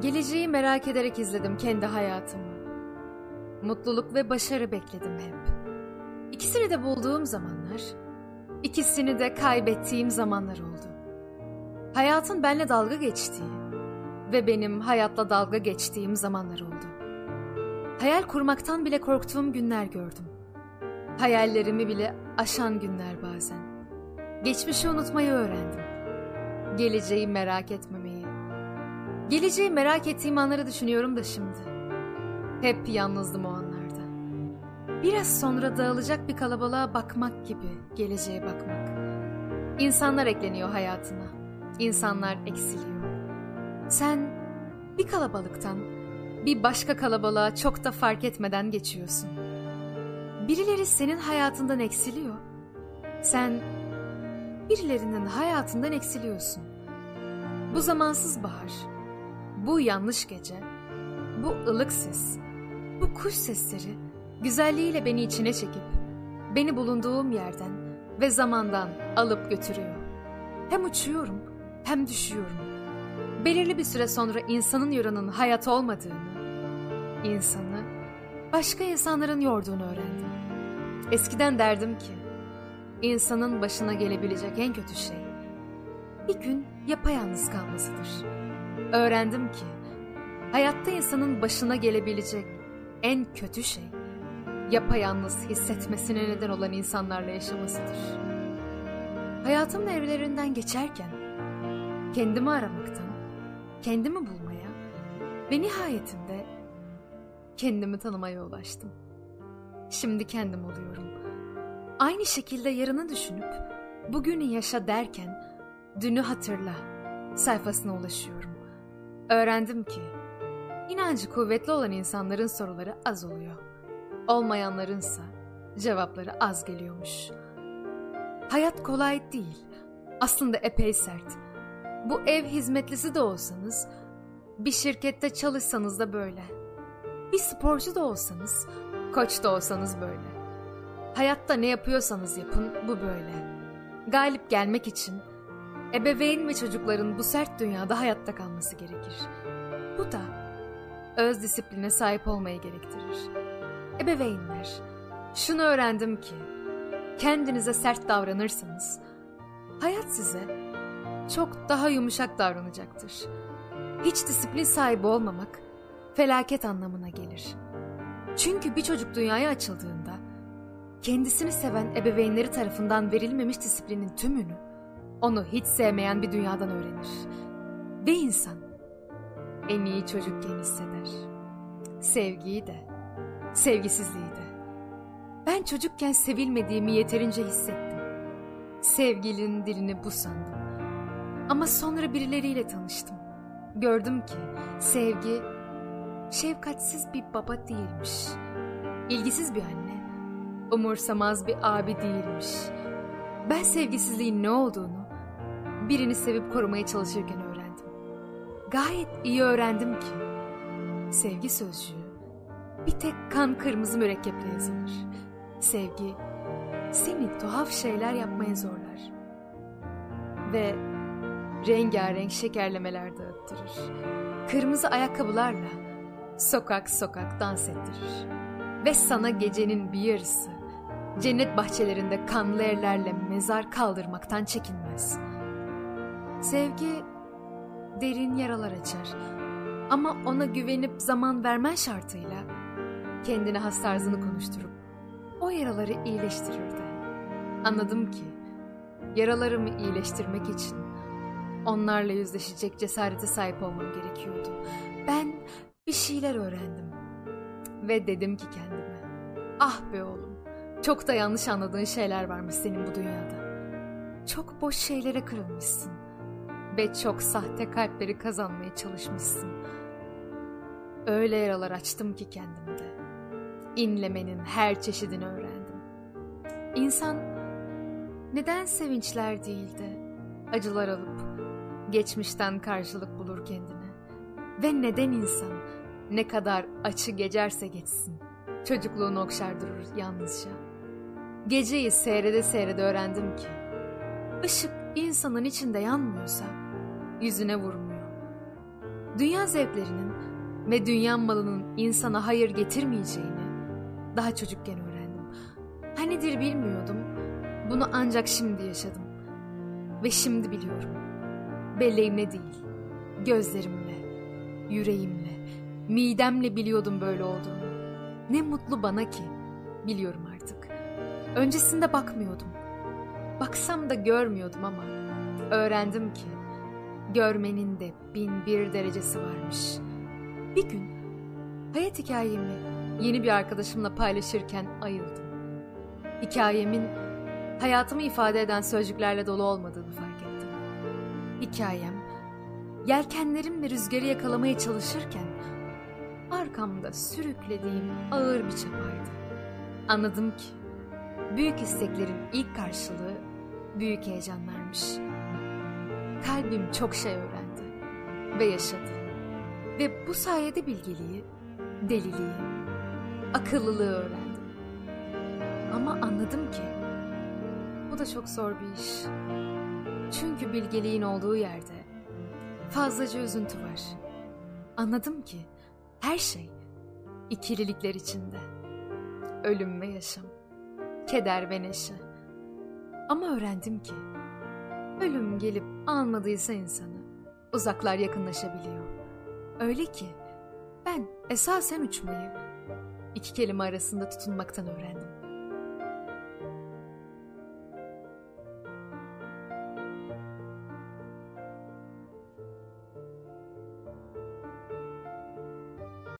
Geleceği merak ederek izledim kendi hayatımı. Mutluluk ve başarı bekledim hep. İkisini de bulduğum zamanlar, ikisini de kaybettiğim zamanlar oldu. Hayatın benle dalga geçtiği ve benim hayatla dalga geçtiğim zamanlar oldu. Hayal kurmaktan bile korktuğum günler gördüm. Hayallerimi bile aşan günler bazen. Geçmişi unutmayı öğrendim. Geleceği merak etmemeyi. Geleceği merak ettiğim anları düşünüyorum da şimdi. Hep yalnızdım o anlarda. Biraz sonra dağılacak bir kalabalığa bakmak gibi geleceğe bakmak. İnsanlar ekleniyor hayatına. İnsanlar eksiliyor. Sen bir kalabalıktan bir başka kalabalığa çok da fark etmeden geçiyorsun. Birileri senin hayatından eksiliyor. Sen birilerinin hayatından eksiliyorsun. Bu zamansız bahar, bu yanlış gece, bu ılık ses, bu kuş sesleri güzelliğiyle beni içine çekip beni bulunduğum yerden ve zamandan alıp götürüyor. Hem uçuyorum hem düşüyorum. Belirli bir süre sonra insanın yoranın hayat olmadığını, insanı başka insanların yorduğunu öğrendim. Eskiden derdim ki, insanın başına gelebilecek en kötü şey, bir gün yapayalnız kalmasıdır. Öğrendim ki, hayatta insanın başına gelebilecek en kötü şey, yapayalnız hissetmesine neden olan insanlarla yaşamasıdır. Hayatımın evlerinden geçerken, kendimi aramaktan, kendimi bulmaya ve nihayetinde kendimi tanımaya ulaştım. Şimdi kendim oluyorum. Aynı şekilde yarını düşünüp bugünü yaşa derken dünü hatırla sayfasına ulaşıyorum. Öğrendim ki inancı kuvvetli olan insanların soruları az oluyor. Olmayanlarınsa cevapları az geliyormuş. Hayat kolay değil. Aslında epey sert. Bu ev hizmetlisi de olsanız, bir şirkette çalışsanız da böyle. Bir sporcu da olsanız, koç da olsanız böyle. Hayatta ne yapıyorsanız yapın bu böyle. Galip gelmek için ebeveyn ve çocukların bu sert dünyada hayatta kalması gerekir. Bu da öz disipline sahip olmayı gerektirir. Ebeveynler, şunu öğrendim ki kendinize sert davranırsanız hayat size çok daha yumuşak davranacaktır. Hiç disiplin sahibi olmamak felaket anlamına gelir. Çünkü bir çocuk dünyaya açıldığında kendisini seven ebeveynleri tarafından verilmemiş disiplinin tümünü onu hiç sevmeyen bir dünyadan öğrenir. Ve insan en iyi çocukken hisseder. Sevgiyi de, sevgisizliği de. Ben çocukken sevilmediğimi yeterince hissettim. Sevgilinin dilini bu sandım. Ama sonra birileriyle tanıştım. Gördüm ki sevgi şefkatsiz bir baba değilmiş. İlgisiz bir anne, umursamaz bir abi değilmiş. Ben sevgisizliğin ne olduğunu birini sevip korumaya çalışırken öğrendim. Gayet iyi öğrendim ki sevgi sözcüğü bir tek kan kırmızı mürekkeple yazılır. Sevgi seni tuhaf şeyler yapmaya zorlar. Ve rengarenk şekerlemeler dağıttırır. Kırmızı ayakkabılarla sokak sokak dans ettirir. Ve sana gecenin bir yarısı cennet bahçelerinde kanlı ellerle mezar kaldırmaktan çekinmez. Sevgi derin yaralar açar ama ona güvenip zaman vermen şartıyla kendine has tarzını konuşturup o yaraları iyileştirirdi. Anladım ki yaralarımı iyileştirmek için onlarla yüzleşecek cesarete sahip olmam gerekiyordu. Ben bir şeyler öğrendim ve dedim ki kendime ah be oğlum çok da yanlış anladığın şeyler varmış senin bu dünyada. Çok boş şeylere kırılmışsın ve çok sahte kalpleri kazanmaya çalışmışsın. Öyle yaralar açtım ki kendimde. İnlemenin her çeşidini öğrendim. İnsan neden sevinçler değil de acılar alıp geçmişten karşılık bulur kendine? Ve neden insan ne kadar açı geçerse geçsin çocukluğunu okşar durur yalnızca? Geceyi seyrede seyrede öğrendim ki ışık insanın içinde yanmıyorsa yüzüne vurmuyor. Dünya zevklerinin ve dünya malının insana hayır getirmeyeceğini daha çocukken öğrendim. Hanidir bilmiyordum. Bunu ancak şimdi yaşadım. Ve şimdi biliyorum. Belleğimle değil, gözlerimle, yüreğimle, midemle biliyordum böyle olduğunu. Ne mutlu bana ki. Biliyorum artık. Öncesinde bakmıyordum. Baksam da görmüyordum ama öğrendim ki görmenin de bin bir derecesi varmış. Bir gün hayat hikayemi yeni bir arkadaşımla paylaşırken ayıldım. Hikayemin hayatımı ifade eden sözcüklerle dolu olmadığını fark ettim. Hikayem yelkenlerimle rüzgarı yakalamaya çalışırken arkamda sürüklediğim ağır bir çapaydı. Anladım ki büyük isteklerin ilk karşılığı büyük heyecanlarmış. Kalbim çok şey öğrendi ve yaşadı. Ve bu sayede bilgeliği, deliliği, akıllılığı öğrendim. Ama anladım ki bu da çok zor bir iş. Çünkü bilgeliğin olduğu yerde fazlaca üzüntü var. Anladım ki her şey ikililikler içinde. Ölüm ve yaşam, keder ve neşe. Ama öğrendim ki ölüm gelip almadıysa insanı uzaklar yakınlaşabiliyor. Öyle ki ben esasen uçmayı iki kelime arasında tutunmaktan öğrendim.